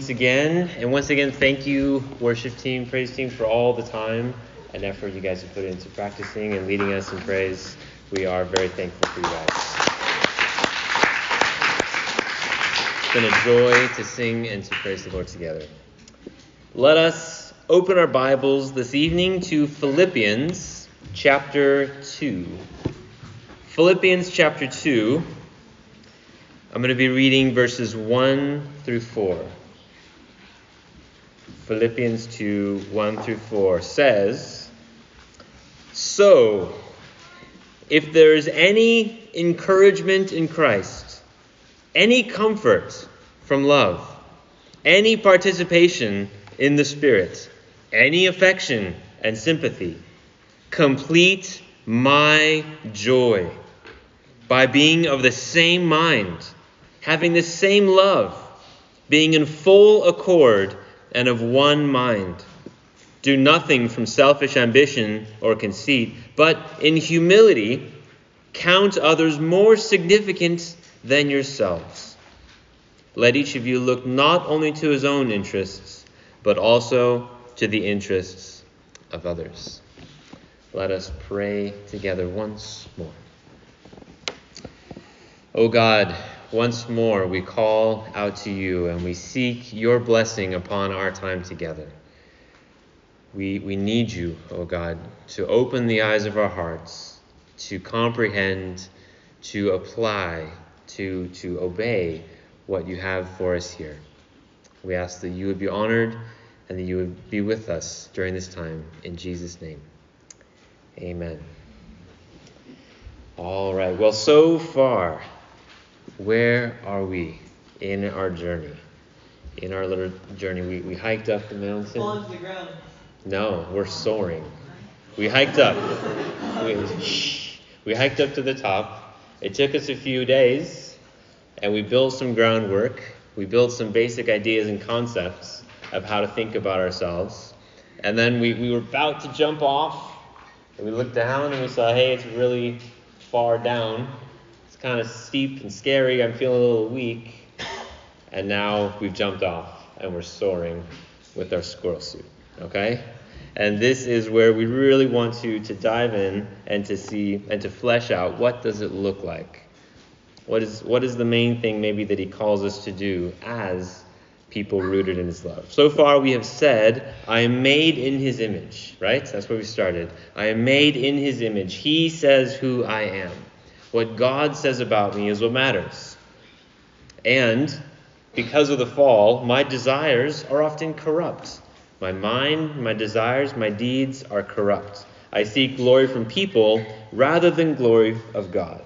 once again. And once again, thank you, worship team, praise team, for all the time and effort you guys have put into practicing and leading us in praise. We are very thankful for you guys. It's been a joy to sing and to praise the Lord together. Let us open our Bibles this evening to Philippians chapter 2. Philippians chapter 2. I'm going to be reading verses 1 through 4. Philippians 2 1 through 4 says, So, if there is any encouragement in Christ, any comfort from love, any participation in the Spirit, any affection and sympathy, complete my joy by being of the same mind having the same love, being in full accord and of one mind. Do nothing from selfish ambition or conceit, but in humility count others more significant than yourselves. Let each of you look not only to his own interests, but also to the interests of others. Let us pray together once more. O God, once more we call out to you and we seek your blessing upon our time together. We, we need you, O oh God, to open the eyes of our hearts, to comprehend, to apply, to, to obey what you have for us here. We ask that you would be honored and that you would be with us during this time. In Jesus' name, amen. All right, well, so far, where are we in our journey? In our little journey, we, we hiked up the mountain. Falling to the ground. No, we're soaring. We hiked up. We, we hiked up to the top. It took us a few days, and we built some groundwork. We built some basic ideas and concepts of how to think about ourselves. And then we, we were about to jump off, and we looked down and we saw, hey, it's really far down kind of steep and scary. I'm feeling a little weak. And now we've jumped off and we're soaring with our squirrel suit. Okay? And this is where we really want to, to dive in and to see and to flesh out what does it look like? What is, what is the main thing maybe that he calls us to do as people rooted in his love? So far we have said, I am made in his image, right? That's where we started. I am made in his image. He says who I am. What God says about me is what matters. And because of the fall, my desires are often corrupt. My mind, my desires, my deeds are corrupt. I seek glory from people rather than glory of God.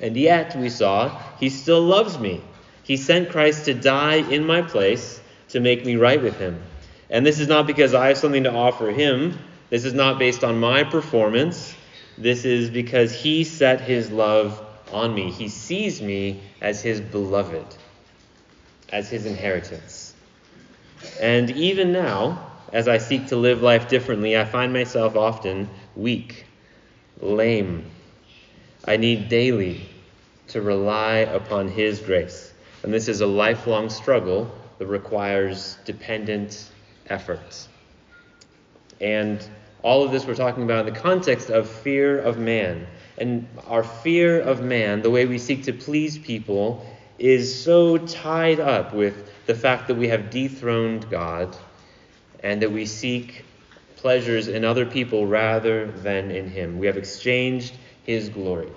And yet, we saw, He still loves me. He sent Christ to die in my place to make me right with Him. And this is not because I have something to offer Him. This is not based on my performance. This is because he set his love on me. He sees me as his beloved, as his inheritance. And even now, as I seek to live life differently, I find myself often weak, lame. I need daily to rely upon his grace. And this is a lifelong struggle that requires dependent effort. And all of this we're talking about in the context of fear of man. And our fear of man, the way we seek to please people, is so tied up with the fact that we have dethroned God and that we seek pleasures in other people rather than in Him. We have exchanged His glory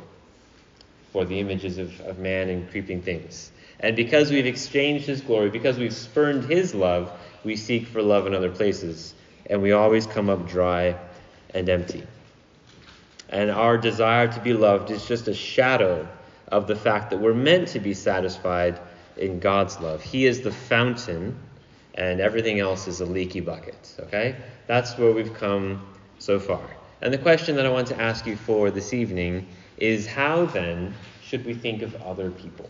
for the images of, of man and creeping things. And because we've exchanged His glory, because we've spurned His love, we seek for love in other places and we always come up dry and empty. And our desire to be loved is just a shadow of the fact that we're meant to be satisfied in God's love. He is the fountain, and everything else is a leaky bucket. Okay? That's where we've come so far. And the question that I want to ask you for this evening is how then should we think of other people?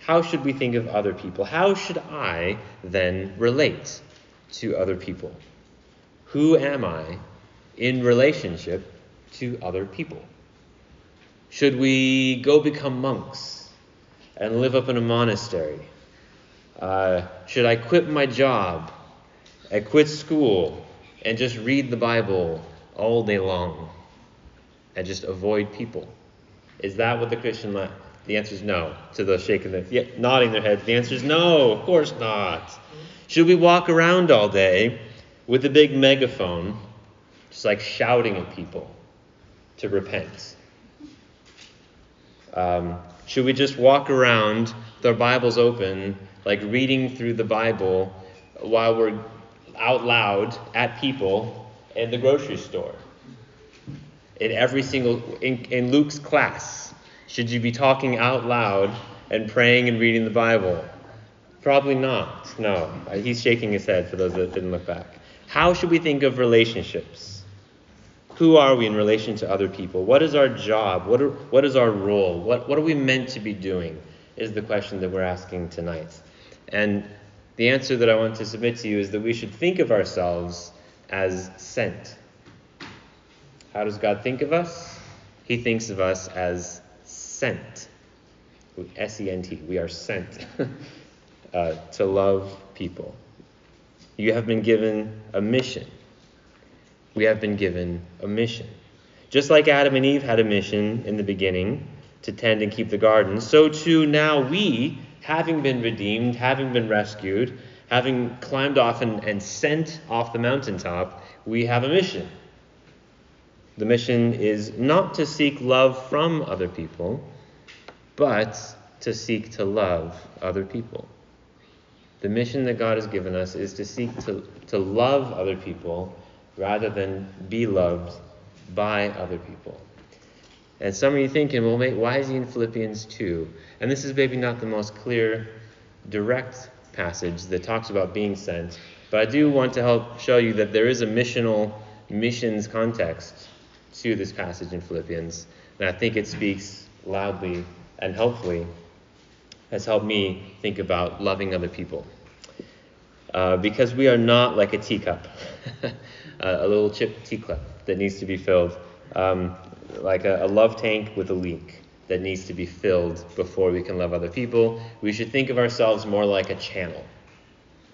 How should we think of other people? How should I then relate to other people? Who am I in relationship to other people? Should we go become monks and live up in a monastery? Uh, should I quit my job? I quit school and just read the Bible all day long and just avoid people? Is that what the Christian life? The answer is no. To those shaking their, yeah, nodding their heads, the answer is no. Of course not. Should we walk around all day with a big megaphone, just like shouting at people to repent? Um, should we just walk around with our Bibles open, like reading through the Bible while we're out loud at people in the grocery store? In every single, in, in Luke's class, should you be talking out loud and praying and reading the Bible? Probably not. No. He's shaking his head for those that didn't look back. How should we think of relationships? Who are we in relation to other people? What is our job? What, are, what is our role? What, what are we meant to be doing? Is the question that we're asking tonight. And the answer that I want to submit to you is that we should think of ourselves as sent. How does God think of us? He thinks of us as sent. S E N T. We are sent. uh, to love people. You have been given a mission. We have been given a mission. Just like Adam and Eve had a mission in the beginning to tend and keep the garden, so too now we, having been redeemed, having been rescued, having climbed off and, and sent off the mountaintop, we have a mission. The mission is not to seek love from other people, but to seek to love other people. The mission that God has given us is to seek to, to love other people rather than be loved by other people. And some of you thinking, well, mate, why is he in Philippians 2? And this is maybe not the most clear, direct passage that talks about being sent, but I do want to help show you that there is a missional missions context to this passage in Philippians. And I think it speaks loudly and helpfully has helped me think about loving other people. Uh, because we are not like a teacup, a little chip teacup that needs to be filled, um, like a, a love tank with a leak that needs to be filled before we can love other people. We should think of ourselves more like a channel,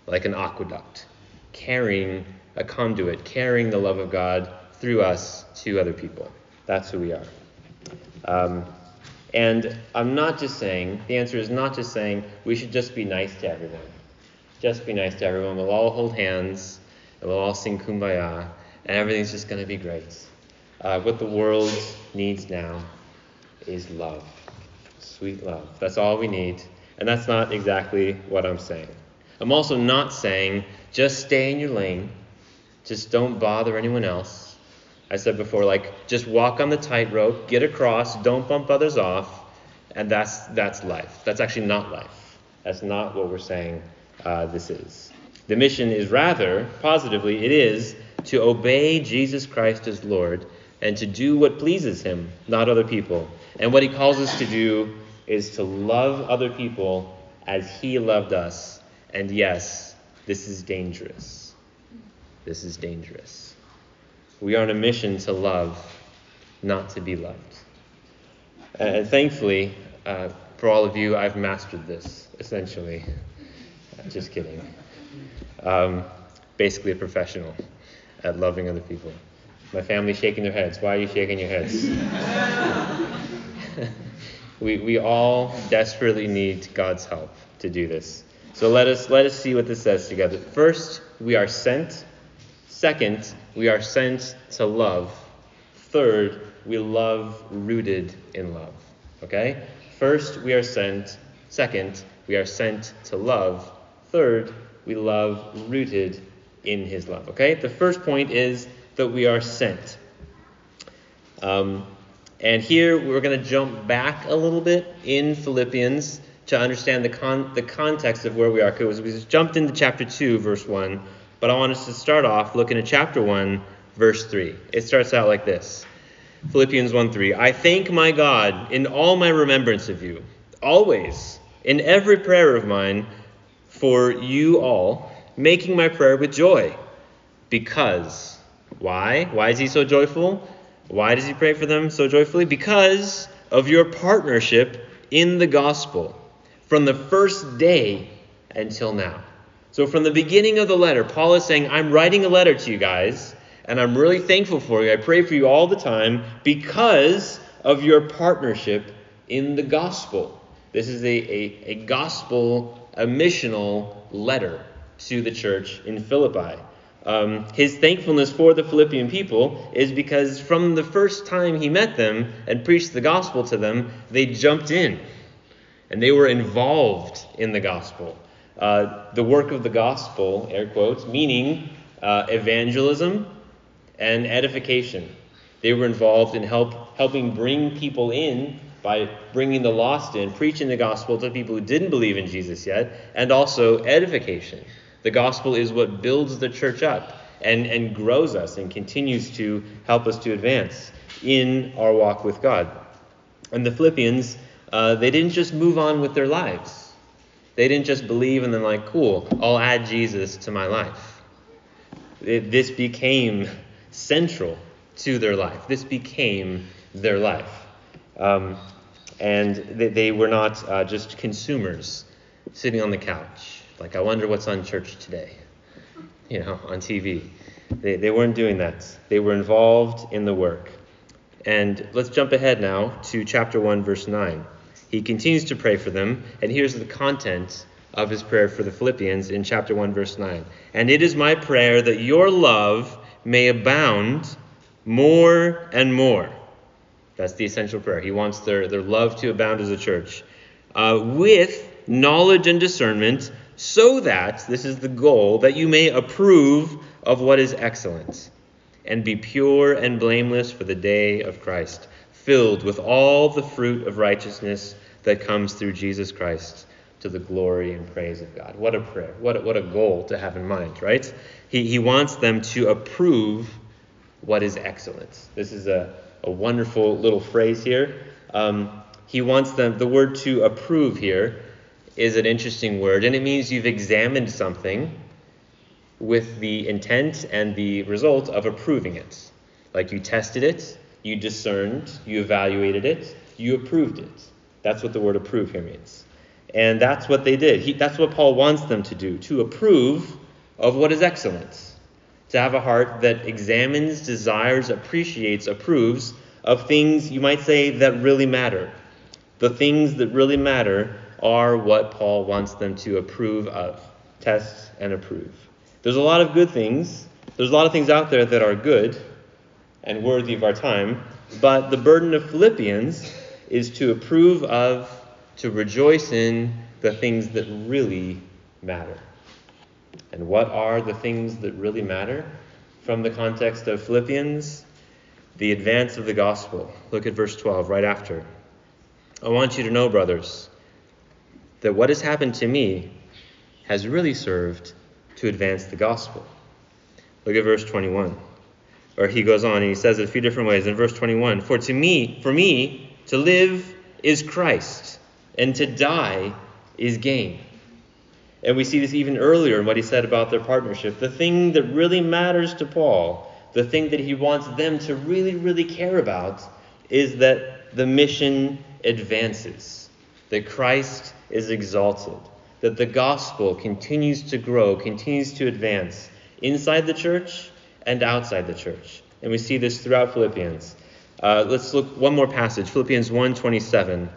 like an aqueduct, carrying a conduit, carrying the love of God through us to other people. That's who we are. Um, and I'm not just saying, the answer is not just saying we should just be nice to everyone. Just be nice to everyone. We'll all hold hands, and we'll all sing kumbaya, and everything's just going to be great. Uh, what the world needs now is love. Sweet love. That's all we need. And that's not exactly what I'm saying. I'm also not saying just stay in your lane, just don't bother anyone else. I said before, like just walk on the tightrope, get across, don't bump others off, and that's that's life. That's actually not life. That's not what we're saying uh, this is. The mission is rather, positively, it is to obey Jesus Christ as Lord and to do what pleases Him, not other people. And what He calls us to do is to love other people as He loved us. And yes, this is dangerous. This is dangerous. We are on a mission to love, not to be loved. And thankfully, uh, for all of you, I've mastered this, essentially. Just kidding. Um, basically, a professional at loving other people. My family shaking their heads. Why are you shaking your heads? we, we all desperately need God's help to do this. So let us let us see what this says together. First, we are sent Second, we are sent to love. Third, we love rooted in love. Okay? First, we are sent. Second, we are sent to love. Third, we love rooted in his love. Okay? The first point is that we are sent. Um, and here we're going to jump back a little bit in Philippians to understand the, con- the context of where we are. Because we just jumped into chapter 2, verse 1 but I want us to start off looking at chapter 1, verse 3. It starts out like this Philippians 1 3. I thank my God in all my remembrance of you, always, in every prayer of mine, for you all, making my prayer with joy. Because, why? Why is he so joyful? Why does he pray for them so joyfully? Because of your partnership in the gospel. From the first day until now. So, from the beginning of the letter, Paul is saying, I'm writing a letter to you guys, and I'm really thankful for you. I pray for you all the time because of your partnership in the gospel. This is a, a, a gospel, a missional letter to the church in Philippi. Um, his thankfulness for the Philippian people is because from the first time he met them and preached the gospel to them, they jumped in and they were involved in the gospel. Uh, the work of the gospel, air quotes, meaning uh, evangelism and edification. They were involved in help, helping bring people in by bringing the lost in, preaching the gospel to people who didn't believe in Jesus yet, and also edification. The gospel is what builds the church up and, and grows us and continues to help us to advance in our walk with God. And the Philippians, uh, they didn't just move on with their lives. They didn't just believe and then, like, cool, I'll add Jesus to my life. It, this became central to their life. This became their life. Um, and they, they, were not uh, just consumers sitting on the couch. Like, I wonder what's on church today, you know, on TV. They, they weren't doing that. They were involved in the work. And let's jump ahead now to chapter 1, verse 9. He continues to pray for them, and here's the content of his prayer for the Philippians in chapter 1, verse 9. And it is my prayer that your love may abound more and more. That's the essential prayer. He wants their, their love to abound as a church uh, with knowledge and discernment, so that, this is the goal, that you may approve of what is excellent and be pure and blameless for the day of Christ filled with all the fruit of righteousness that comes through Jesus Christ to the glory and praise of God. What a prayer. What a, what a goal to have in mind, right? He, he wants them to approve what is excellent. This is a, a wonderful little phrase here. Um, he wants them, the word to approve here is an interesting word, and it means you've examined something with the intent and the result of approving it. Like you tested it, you discerned, you evaluated it, you approved it. That's what the word approve here means. And that's what they did. He, that's what Paul wants them to do to approve of what is excellent. To have a heart that examines, desires, appreciates, approves of things you might say that really matter. The things that really matter are what Paul wants them to approve of, test and approve. There's a lot of good things. There's a lot of things out there that are good, and worthy of our time. But the burden of Philippians is to approve of, to rejoice in the things that really matter. And what are the things that really matter? From the context of Philippians, the advance of the gospel. Look at verse 12 right after. I want you to know, brothers, that what has happened to me has really served to advance the gospel. Look at verse 21 or he goes on and he says it a few different ways. In verse 21 for to me for me to live is christ and to die is gain. And we see this even earlier in what he said about their partnership. The thing that really matters to paul the thing that he wants them to really really care about is that the mission advances that christ is exalted that the gospel continues to grow continues to advance inside the church and outside the church. And we see this throughout Philippians. Uh, let's look one more passage, Philippians 1:27.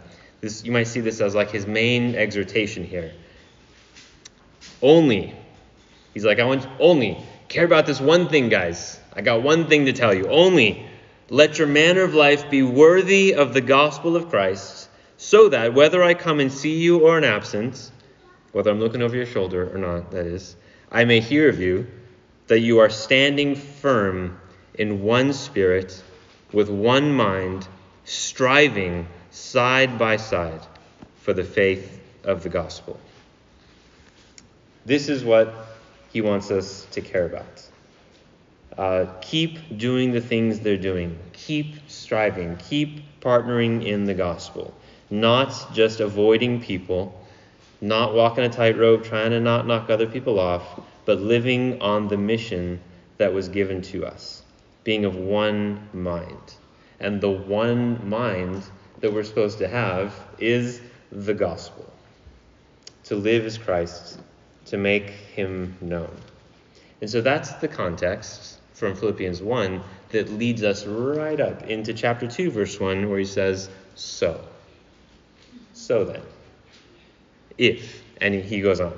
This you might see this as like his main exhortation here. Only, he's like, I want only care about this one thing, guys. I got one thing to tell you. Only let your manner of life be worthy of the gospel of Christ, so that whether I come and see you or in absence, whether I'm looking over your shoulder or not, that is, I may hear of you that you are standing firm in one spirit, with one mind, striving side by side for the faith of the gospel. This is what he wants us to care about. Uh, keep doing the things they're doing. Keep striving. Keep partnering in the gospel. Not just avoiding people, not walking a tightrope, trying to not knock other people off, but living on the mission that was given to us, being of one mind. And the one mind that we're supposed to have is the gospel. to live as Christ, to make him known. And so that's the context from Philippians 1 that leads us right up into chapter 2, verse 1, where he says, So. So then. If. And he goes on.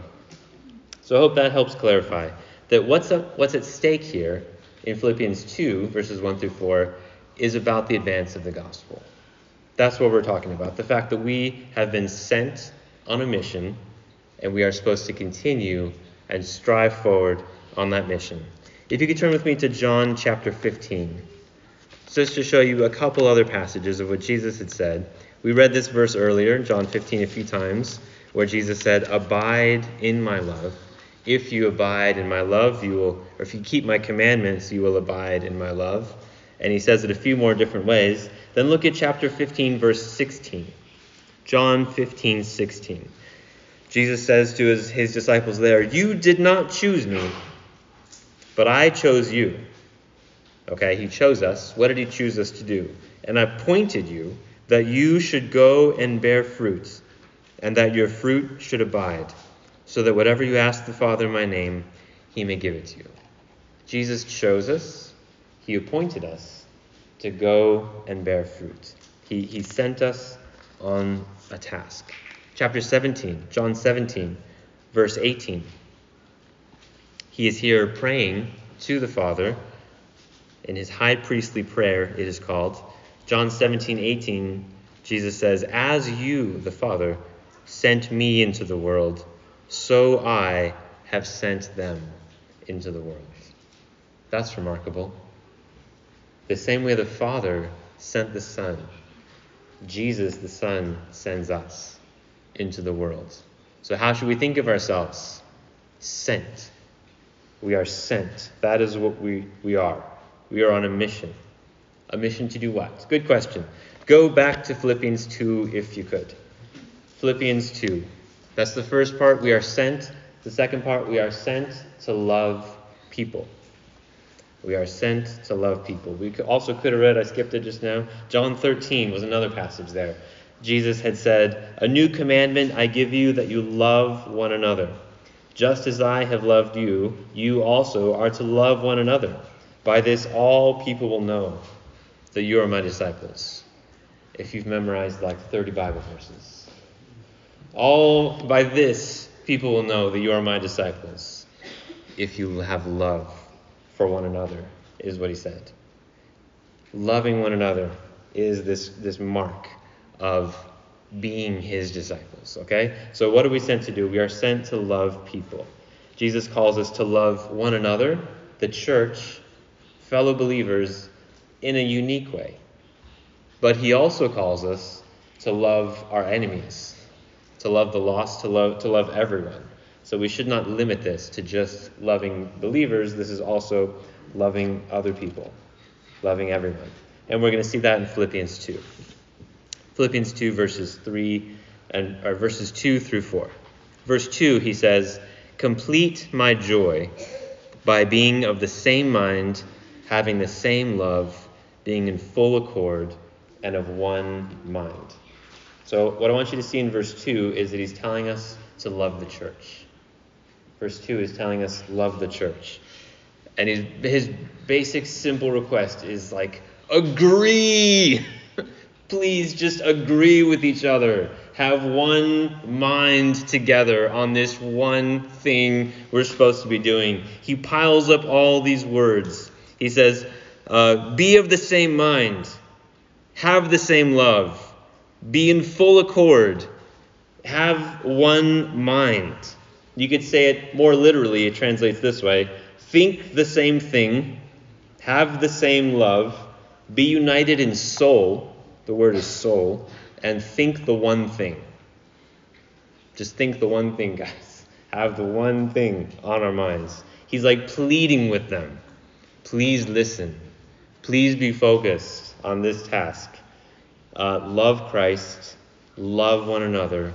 So I hope that helps clarify that what's, what's at stake here in Philippians 2, verses 1 through 4, is about the advance of the gospel. That's what we're talking about. The fact that we have been sent on a mission and we are supposed to continue and strive forward on that mission. If you could turn with me to John chapter 15, just to show you a couple other passages of what Jesus had said. We read this verse earlier, John 15, a few times, where Jesus said, Abide in my love. If you abide in my love, you will, or if you keep my commandments, you will abide in my love. And he says it a few more different ways. Then look at chapter 15, verse 16. John 15, 16. Jesus says to his, his disciples there, You did not choose me, but I chose you. Okay, he chose us. What did he choose us to do? And I appointed you that you should go and bear fruit, and that your fruit should abide, so that whatever you ask the Father in my name, he may give it to you. Jesus chose us, he appointed us to go and bear fruit. He, he sent us on a task. Chapter 17, John 17, verse 18. He is here praying to the Father in his high priestly prayer, it is called. John 17, 18, Jesus says, As you, the Father, sent me into the world, so I have sent them into the world. That's remarkable. The same way the Father sent the Son, Jesus, the Son, sends us into the world. So, how should we think of ourselves? Sent. We are sent. That is what we, we are. We are on a mission. A mission to do what? Good question. Go back to Philippians 2 if you could. Philippians 2. That's the first part. We are sent. The second part, we are sent to love people. We are sent to love people. We also could have read, I skipped it just now. John 13 was another passage there. Jesus had said, A new commandment I give you that you love one another. Just as I have loved you, you also are to love one another. By this, all people will know that you are my disciples. If you've memorized like 30 Bible verses, all by this, people will know that you are my disciples. If you have love for one another, is what he said. Loving one another is this, this mark of being his disciples. Okay? So, what are we sent to do? We are sent to love people. Jesus calls us to love one another, the church, fellow believers, in a unique way. But he also calls us to love our enemies, to love the lost, to love, to love everyone. So we should not limit this to just loving believers. This is also loving other people, loving everyone. And we're going to see that in Philippians 2. Philippians 2, verses 3 and or verses 2 through 4. Verse 2, he says, Complete my joy by being of the same mind, having the same love, being in full accord, and of one mind. So, what I want you to see in verse 2 is that he's telling us to love the church. Verse 2 is telling us, love the church. And his, his basic, simple request is like, agree! Please just agree with each other. Have one mind together on this one thing we're supposed to be doing. He piles up all these words. He says, uh, Be of the same mind, have the same love, be in full accord, have one mind. You could say it more literally, it translates this way think the same thing, have the same love, be united in soul the word is soul, and think the one thing. Just think the one thing, guys. Have the one thing on our minds. He's like pleading with them. Please listen. Please be focused on this task. Uh, love Christ, love one another,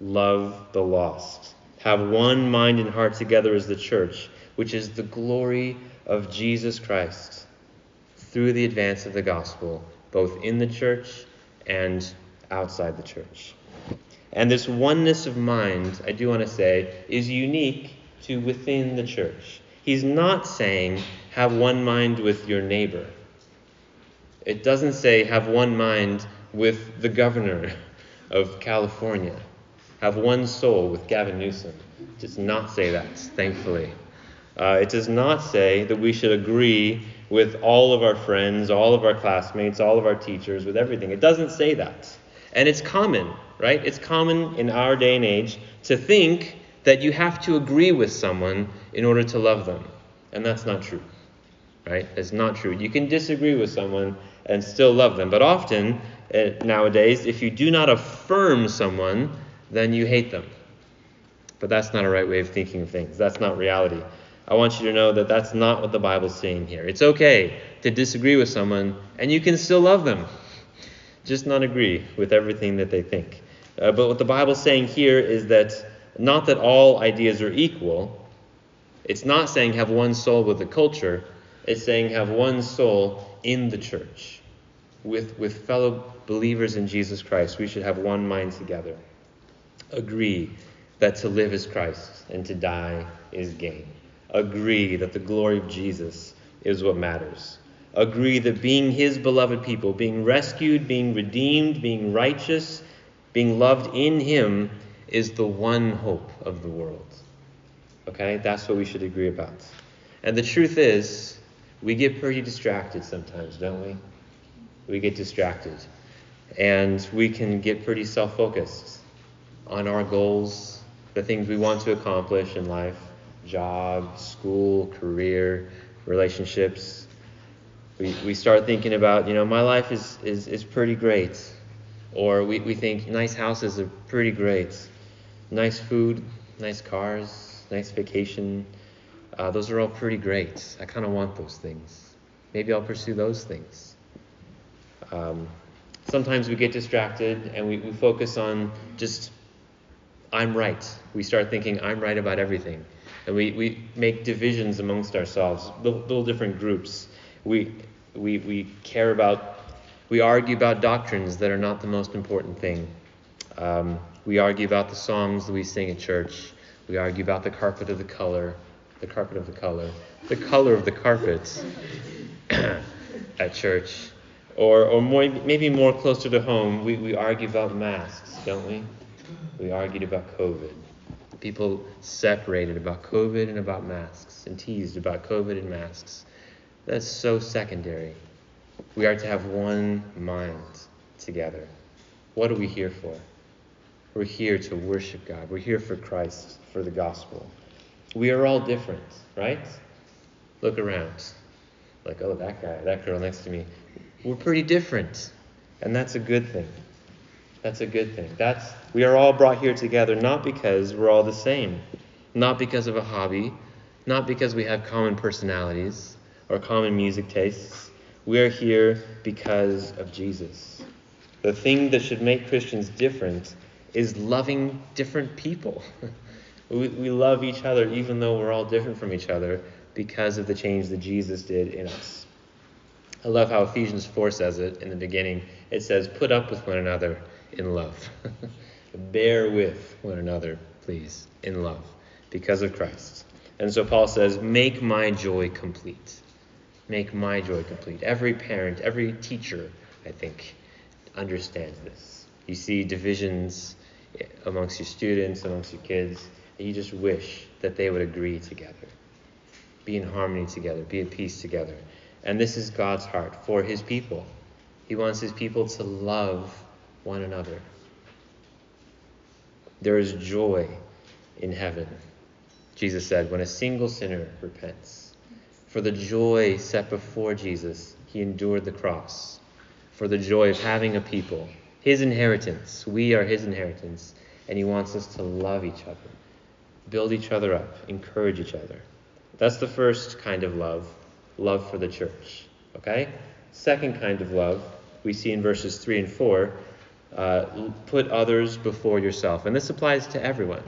love the lost. Have one mind and heart together as the church, which is the glory of Jesus Christ through the advance of the gospel both in the church and outside the church. And this oneness of mind, I do want to say, is unique to within the church. He's not saying have one mind with your neighbor. It doesn't say have one mind with the governor of California. Have one soul with Gavin Newsom. It does not say that, thankfully. Uh, it does not say that we should agree with all of our friends, all of our classmates, all of our teachers, with everything. It doesn't say that. And it's common, right? It's common in our day and age to think that you have to agree with someone in order to love them. And that's not true, right? It's not true. You can disagree with someone and still love them. But often, uh, nowadays, if you do not affirm someone, then you hate them. But that's not a right way of thinking of things. That's not reality. I want you to know that that's not what the Bible's saying here. It's okay to disagree with someone, and you can still love them, just not agree with everything that they think. Uh, but what the Bible's saying here is that not that all ideas are equal. It's not saying have one soul with the culture. It's saying have one soul in the church. With, with fellow believers in Jesus Christ, we should have one mind together. Agree that to live is Christ and to die is gain agree that the glory of Jesus is what matters. Agree that being his beloved people, being rescued, being redeemed, being righteous, being loved in him is the one hope of the world. Okay? That's what we should agree about. And the truth is, we get pretty distracted sometimes, don't we? We get distracted. And we can get pretty self focused on our goals, the things we want to accomplish in life job, school, career, relationships. We, we start thinking about, you know, my life is, is, is pretty great. Or we, we think nice houses are pretty great. Nice food, nice cars, nice vacation. Uh, those are all pretty great. I kind of want those things. Maybe I'll pursue those things. Um, sometimes we get distracted and we, we focus on just, I'm right. We start thinking, I'm right about everything. And we, we make divisions amongst ourselves, little, little different groups. We, we, we care about, we argue about doctrines that are not the most important thing. Um, we argue about the songs that we sing at church. We argue about the carpet of the color, the carpet of the color, the color of the carpet at church. Or, or more, maybe more closer to home, we, we argue about masks, don't we? We argued about COVID. People separated about COVID and about masks and teased about COVID and masks. That's so secondary. We are to have one mind together. What are we here for? We're here to worship God. We're here for Christ, for the gospel. We are all different, right? Look around. Like, oh, that guy, that girl next to me. We're pretty different. And that's a good thing. That's a good thing. That's we are all brought here together not because we're all the same, not because of a hobby, not because we have common personalities or common music tastes. We are here because of Jesus. The thing that should make Christians different is loving different people. we, we love each other even though we're all different from each other because of the change that Jesus did in us. I love how Ephesians 4 says it in the beginning. It says, Put up with one another in love. Bear with one another, please, in love, because of Christ. And so Paul says, Make my joy complete. Make my joy complete. Every parent, every teacher, I think, understands this. You see divisions amongst your students, amongst your kids, and you just wish that they would agree together, be in harmony together, be at peace together. And this is God's heart for his people. He wants his people to love one another. There is joy in heaven, Jesus said, when a single sinner repents. For the joy set before Jesus, he endured the cross. For the joy of having a people, his inheritance. We are his inheritance, and he wants us to love each other, build each other up, encourage each other. That's the first kind of love, love for the church. Okay? Second kind of love we see in verses 3 and 4 uh, put others before yourself. And this applies to everyone.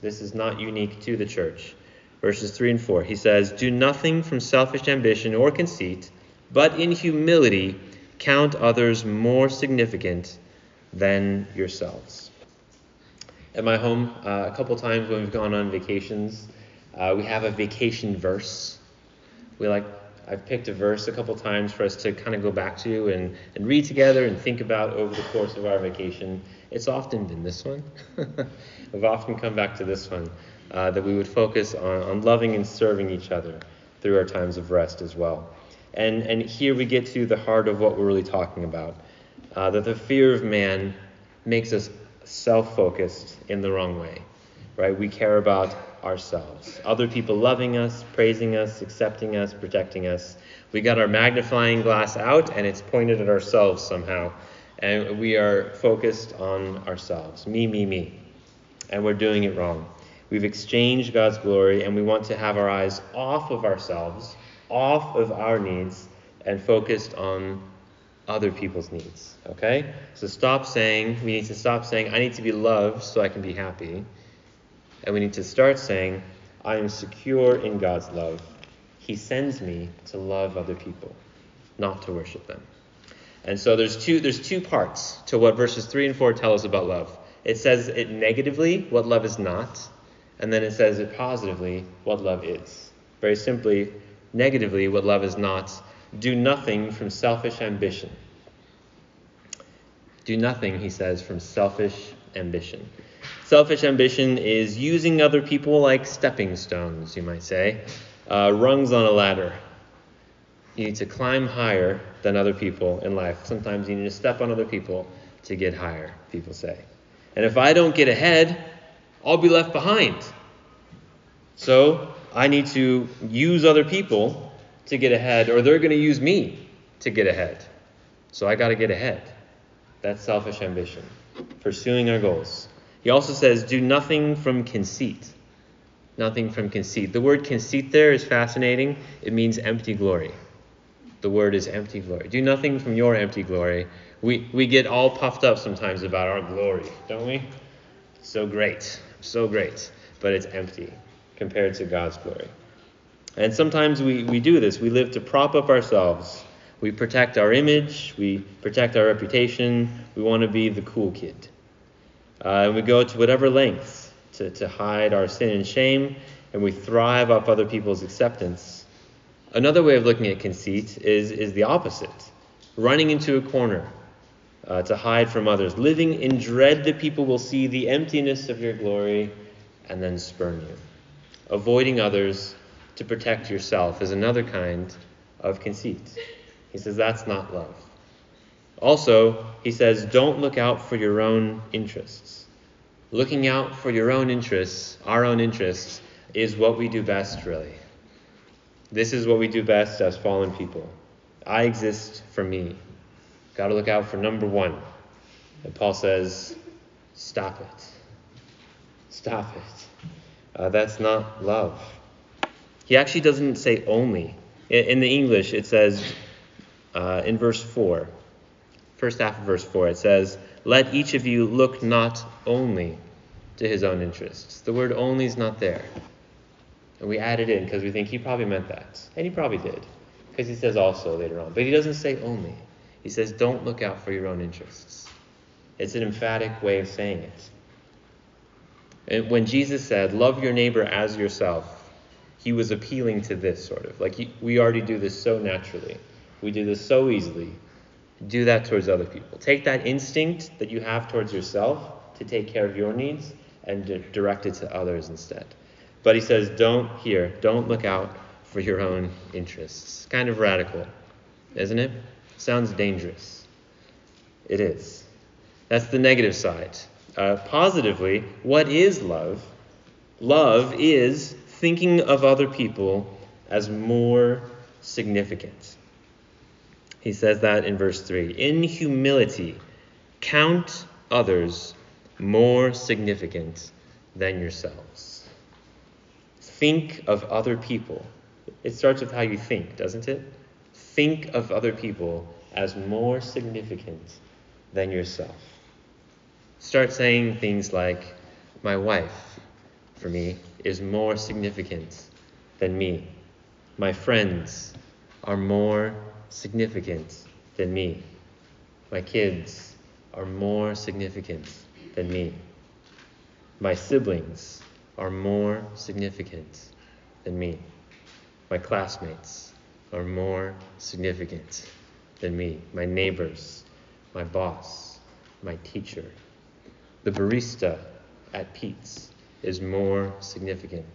This is not unique to the church. Verses 3 and 4, he says, Do nothing from selfish ambition or conceit, but in humility count others more significant than yourselves. At my home uh, a couple times when we've gone on vacations. Uh, we have a vacation verse. We like I've picked a verse a couple times for us to kind of go back to and, and read together and think about over the course of our vacation. It's often been this one. We've often come back to this one uh, that we would focus on, on loving and serving each other through our times of rest as well. And, and here we get to the heart of what we're really talking about uh, that the fear of man makes us self focused in the wrong way, right? We care about ourselves. Other people loving us, praising us, accepting us, protecting us. We got our magnifying glass out and it's pointed at ourselves somehow. And we are focused on ourselves. Me, me, me. And we're doing it wrong. We've exchanged God's glory and we want to have our eyes off of ourselves, off of our needs, and focused on other people's needs. Okay? So stop saying, we need to stop saying, I need to be loved so I can be happy. And we need to start saying, I am secure in God's love. He sends me to love other people, not to worship them. And so there's two there's two parts to what verses 3 and 4 tell us about love. It says it negatively what love is not, and then it says it positively what love is. Very simply, negatively what love is not, do nothing from selfish ambition. Do nothing, he says, from selfish ambition. Selfish ambition is using other people like stepping stones, you might say, uh, rungs on a ladder. You need to climb higher than other people in life. Sometimes you need to step on other people to get higher, people say. And if I don't get ahead, I'll be left behind. So I need to use other people to get ahead, or they're going to use me to get ahead. So I got to get ahead. That's selfish ambition, pursuing our goals. He also says, do nothing from conceit. Nothing from conceit. The word conceit there is fascinating. It means empty glory. The word is empty glory. Do nothing from your empty glory. We, we get all puffed up sometimes about our glory, don't we? So great, so great, but it's empty compared to God's glory. And sometimes we, we do this. We live to prop up ourselves. We protect our image, we protect our reputation, we want to be the cool kid. Uh, and we go to whatever lengths to, to hide our sin and shame, and we thrive off other people's acceptance. Another way of looking at conceit is, is the opposite running into a corner uh, to hide from others, living in dread that people will see the emptiness of your glory and then spurn you. Avoiding others to protect yourself is another kind of conceit. He says that's not love. Also, he says, don't look out for your own interests. Looking out for your own interests, our own interests, is what we do best, really. This is what we do best as fallen people. I exist for me. Got to look out for number one. And Paul says, stop it. Stop it. Uh, that's not love. He actually doesn't say only. In, the English, it says uh, in verse 4, first half of verse 4, it says, Let each of you look not only to his own interests. The word only is not there. And we add it in because we think he probably meant that. And he probably did, because he says also later on. But he doesn't say only. He says, Don't look out for your own interests. It's an emphatic way of saying it. And when Jesus said, Love your neighbor as yourself, he was appealing to this sort of. Like, he, we already do this so naturally. We do this so easily. Do that towards other people. Take that instinct that you have towards yourself to take care of your needs and direct it to others instead. But he says, don't here, don't look out for your own interests. Kind of radical, isn't it? Sounds dangerous. It is. That's the negative side. Uh, positively, what is love? Love is thinking of other people as more significant. He says that in verse 3. In humility, count others more significant than yourselves. Think of other people. It starts with how you think, doesn't it? Think of other people as more significant than yourself. Start saying things like, My wife, for me, is more significant than me. My friends are more significant than me. My kids are more significant than me. My siblings are more significant than me. My classmates are more significant than me. My neighbors, my boss, my teacher. The barista at Pete's is more significant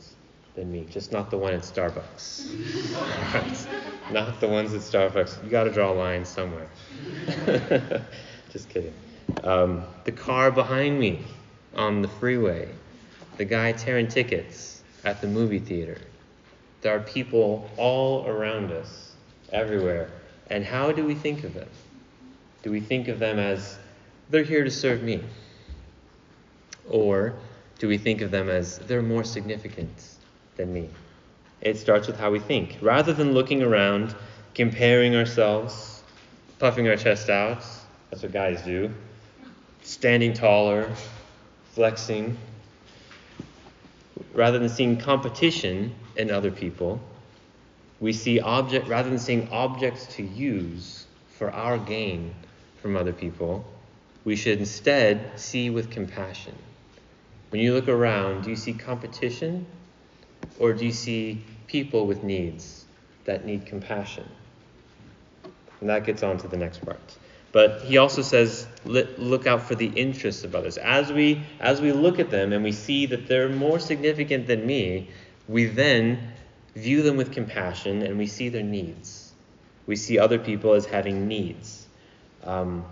than me, just not the one at Starbucks. right. Not the ones at Starbucks. You got to draw a line somewhere. just kidding. Um, the car behind me on the freeway, the guy tearing tickets at the movie theater. There are people all around us, everywhere. And how do we think of them? Do we think of them as they're here to serve me? Or do we think of them as they're more significant than me? It starts with how we think. Rather than looking around, comparing ourselves, puffing our chest out, that's what guys do, standing taller, flexing, rather than seeing competition in other people, we see object rather than seeing objects to use for our gain from other people, we should instead see with compassion. When you look around, do you see competition or do you see people with needs that need compassion? And that gets on to the next part. But he also says, look out for the interests of others. As we, as we look at them and we see that they're more significant than me, we then view them with compassion and we see their needs. We see other people as having needs. Um,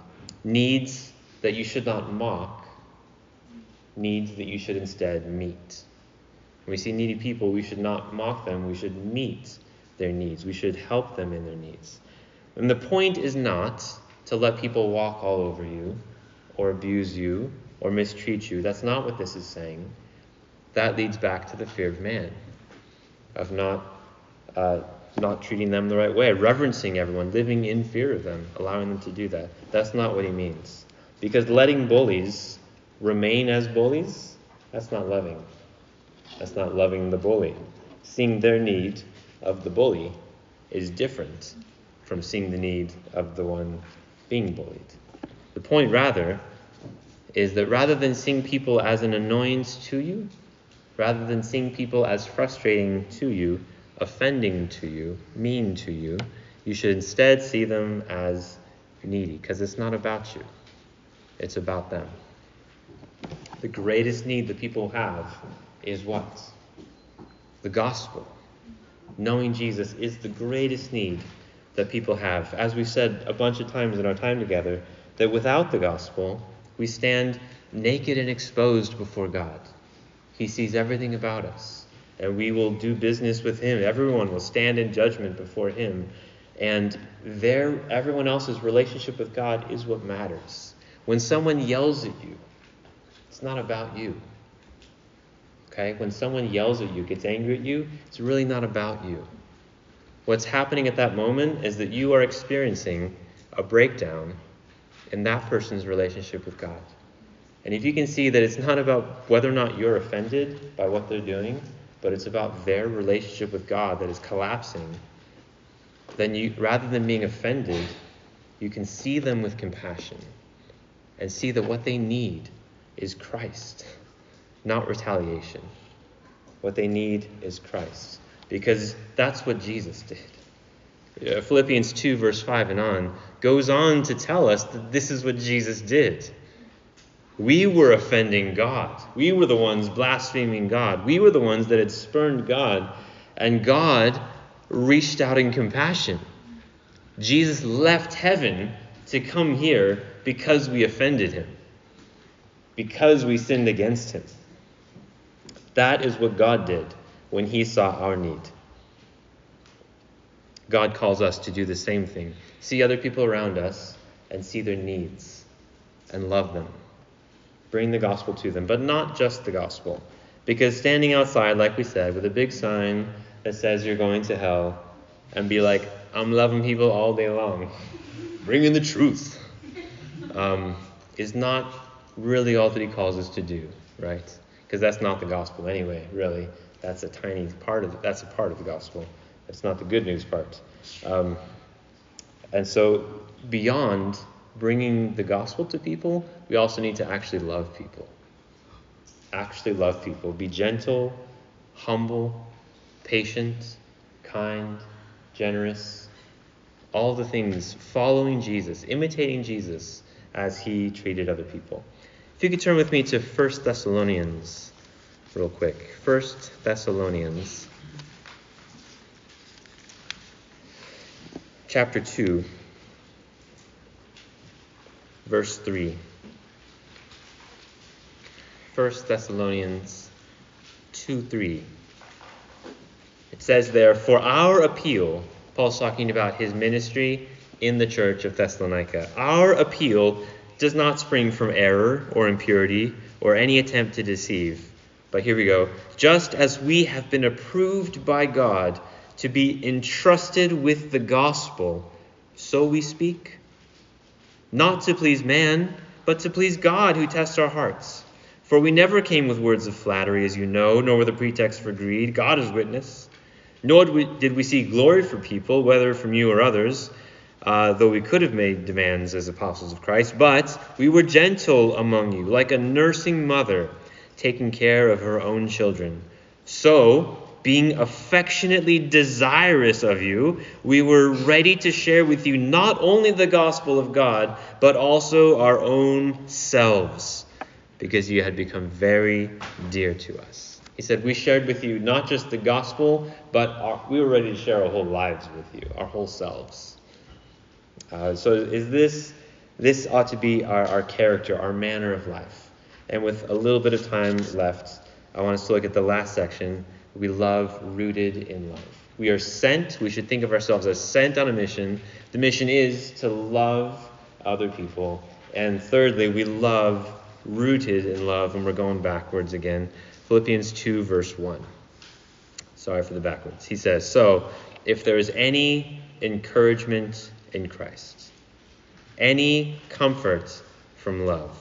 needs that you should not mock, needs that you should instead meet. When we see needy people, we should not mock them, we should meet their needs. We should help them in their needs. And the point is not to let people walk all over you or abuse you or mistreat you. That's not what this is saying. That leads back to the fear of man, of not, uh, not treating them the right way, reverencing everyone, living in fear of them, allowing them to do that. That's not what he means. Because letting bullies remain as bullies, that's not loving. That's not loving the bully. Seeing their need of the bully is different from seeing the need of the one being bullied. The point, rather, is that rather than seeing people as an annoyance to you, rather than seeing people as frustrating to you, offending to you, mean to you, you should instead see them as needy, because it's not about you, it's about them. The greatest need that people have is what? The gospel. Knowing Jesus is the greatest need that people have. As we said a bunch of times in our time together, that without the gospel, we stand naked and exposed before God. He sees everything about us, and we will do business with Him. Everyone will stand in judgment before Him, and their everyone else's relationship with God is what matters. When someone yells at you, it's not about you. Okay? When someone yells at you, gets angry at you, it's really not about you. What's happening at that moment is that you are experiencing a breakdown in that person's relationship with God. And if you can see that it's not about whether or not you're offended by what they're doing, but it's about their relationship with God that is collapsing, then you rather than being offended, you can see them with compassion and see that what they need is Christ, not retaliation. What they need is Christ because that's what Jesus did. Philippians 2, verse 5 and on, goes on to tell us that this is what Jesus did. We were offending God. We were the ones blaspheming God. We were the ones that had spurned God. And God reached out in compassion. Jesus left heaven to come here because we offended him, because we sinned against him. That is what God did when he saw our need. God calls us to do the same thing see other people around us and see their needs and love them. Bring the gospel to them, but not just the gospel. Because standing outside, like we said, with a big sign that says you're going to hell and be like, I'm loving people all day long, bringing the truth, um, is not really all that he calls us to do, right? Because that's not the gospel anyway, really. That's a tiny part of that's a part of the gospel. It's not the good news part. Um, and so, beyond bringing the gospel to people, we also need to actually love people. actually love people. Be gentle, humble, patient, kind, generous. All the things following Jesus, imitating Jesus as he treated other people. If you could turn with me to 1 Thessalonians real quick. 1 Thessalonians chapter 2 verse 3. 1 Thessalonians 2 3. It says there, For our appeal, Paul's talking about his ministry in the church of Thessalonica. Our appeal does not spring from error or impurity or any attempt to deceive. But here we go. Just as we have been approved by God to be entrusted with the gospel, so we speak. Not to please man, but to please God who tests our hearts. For we never came with words of flattery, as you know, nor with a pretext for greed. God is witness. Nor did we seek glory for people, whether from you or others, uh, though we could have made demands as apostles of Christ. But we were gentle among you, like a nursing mother taking care of her own children. So, being affectionately desirous of you, we were ready to share with you not only the gospel of God, but also our own selves, because you had become very dear to us. He said, We shared with you not just the gospel, but our, we were ready to share our whole lives with you, our whole selves. Uh, so, is this this ought to be our, our character, our manner of life? And with a little bit of time left, I want us to look at the last section we love rooted in love. We are sent, we should think of ourselves as sent on a mission. The mission is to love other people. And thirdly, we love rooted in love, and we're going backwards again. Philippians 2, verse 1. Sorry for the backwards. He says, So, if there is any encouragement in Christ, any comfort from love,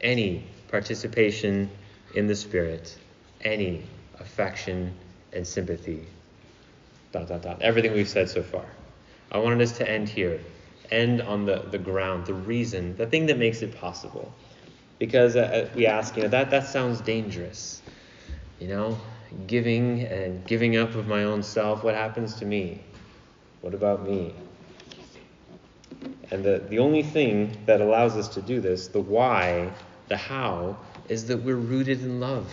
any participation in the Spirit, any affection, and sympathy. Dot, dot, dot. Everything we've said so far. I wanted us to end here. End on the, the ground, the reason, the thing that makes it possible. Because uh, uh, we ask, you know, that, that sounds dangerous. You know, giving and giving up of my own self, what happens to me? What about me? And the, the only thing that allows us to do this, the why, the how, is that we're rooted in love.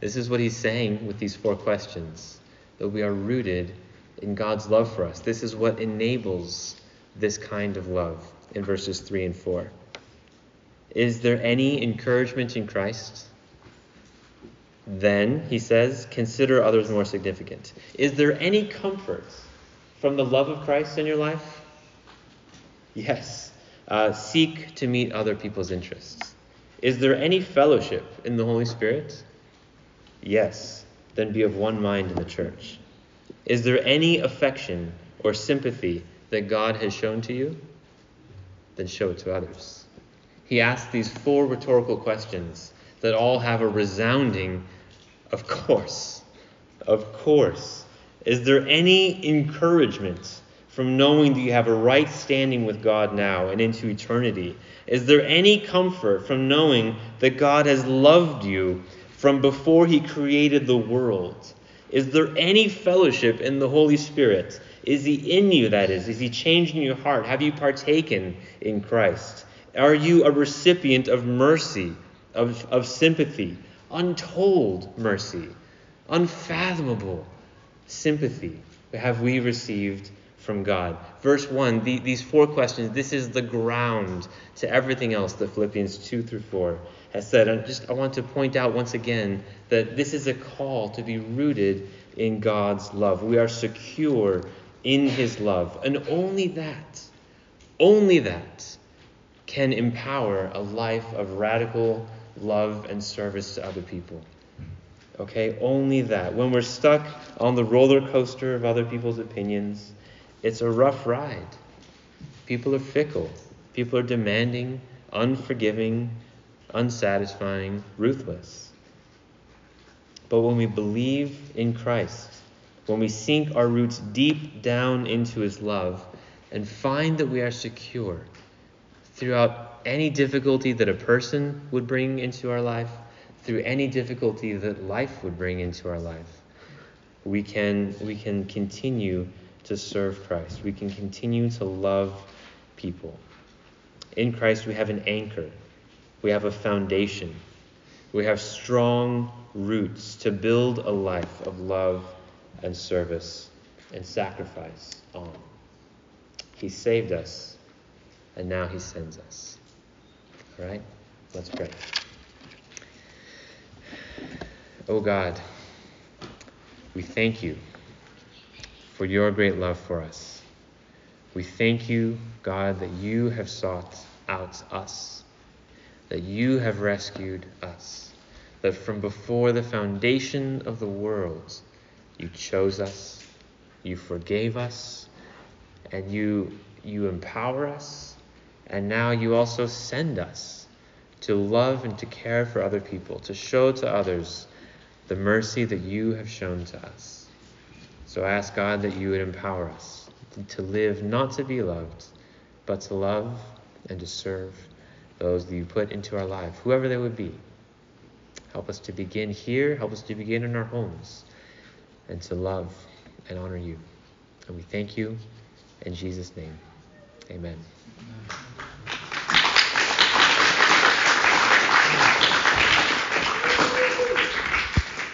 This is what he's saying with these four questions that we are rooted in God's love for us. This is what enables this kind of love in verses 3 and 4. Is there any encouragement in Christ? Then, he says, consider others more significant. Is there any comfort from the love of Christ in your life? Yes. Uh, seek to meet other people's interests. Is there any fellowship in the Holy Spirit? Yes, then be of one mind in the church. Is there any affection or sympathy that God has shown to you? Then show it to others. He asks these four rhetorical questions that all have a resounding, of course. Of course. Is there any encouragement from knowing that you have a right standing with God now and into eternity? Is there any comfort from knowing that God has loved you from before he created the world? Is there any fellowship in the Holy Spirit? Is he in you, that is? Is he changing your heart? Have you partaken in Christ? Are you a recipient of mercy, of, of sympathy, untold mercy, unfathomable sympathy? Have we received from God? Verse 1, the, these four questions, this is the ground to everything else that Philippians 2 through 4 has said. I just I want to point out once again that this is a call to be rooted in God's love. We are secure in his love. And only that, only that can empower a life of radical love and service to other people. Okay? Only that. When we're stuck on the roller coaster of other people's opinions, it's a rough ride. People are fickle. People are demanding, unforgiving, unsatisfying, ruthless. But when we believe in Christ, when we sink our roots deep down into his love and find that we are secure throughout any difficulty that a person would bring into our life, through any difficulty that life would bring into our life, we can, we can continue to serve Christ. We can continue to love people. In Christ, we have an anchor, we have a foundation, we have strong roots to build a life of love and service and sacrifice on. He saved us, and now He sends us. All right? Let's pray. Oh God, we thank you for your great love for us. We thank you, God, that you have sought out us, that you have rescued us, that from before the foundation of the world, you chose us, you forgave us, and you, you empower us, and now you also send us to love and to care for other people, to show to others the mercy that you have shown to us. So I ask God that you would empower us to live not to be loved, but to love and to serve those that you put into our life, whoever they would be. Help us to begin here, help us to begin in our homes, and to love and honor you. And we thank you in Jesus' name. Amen. Amen.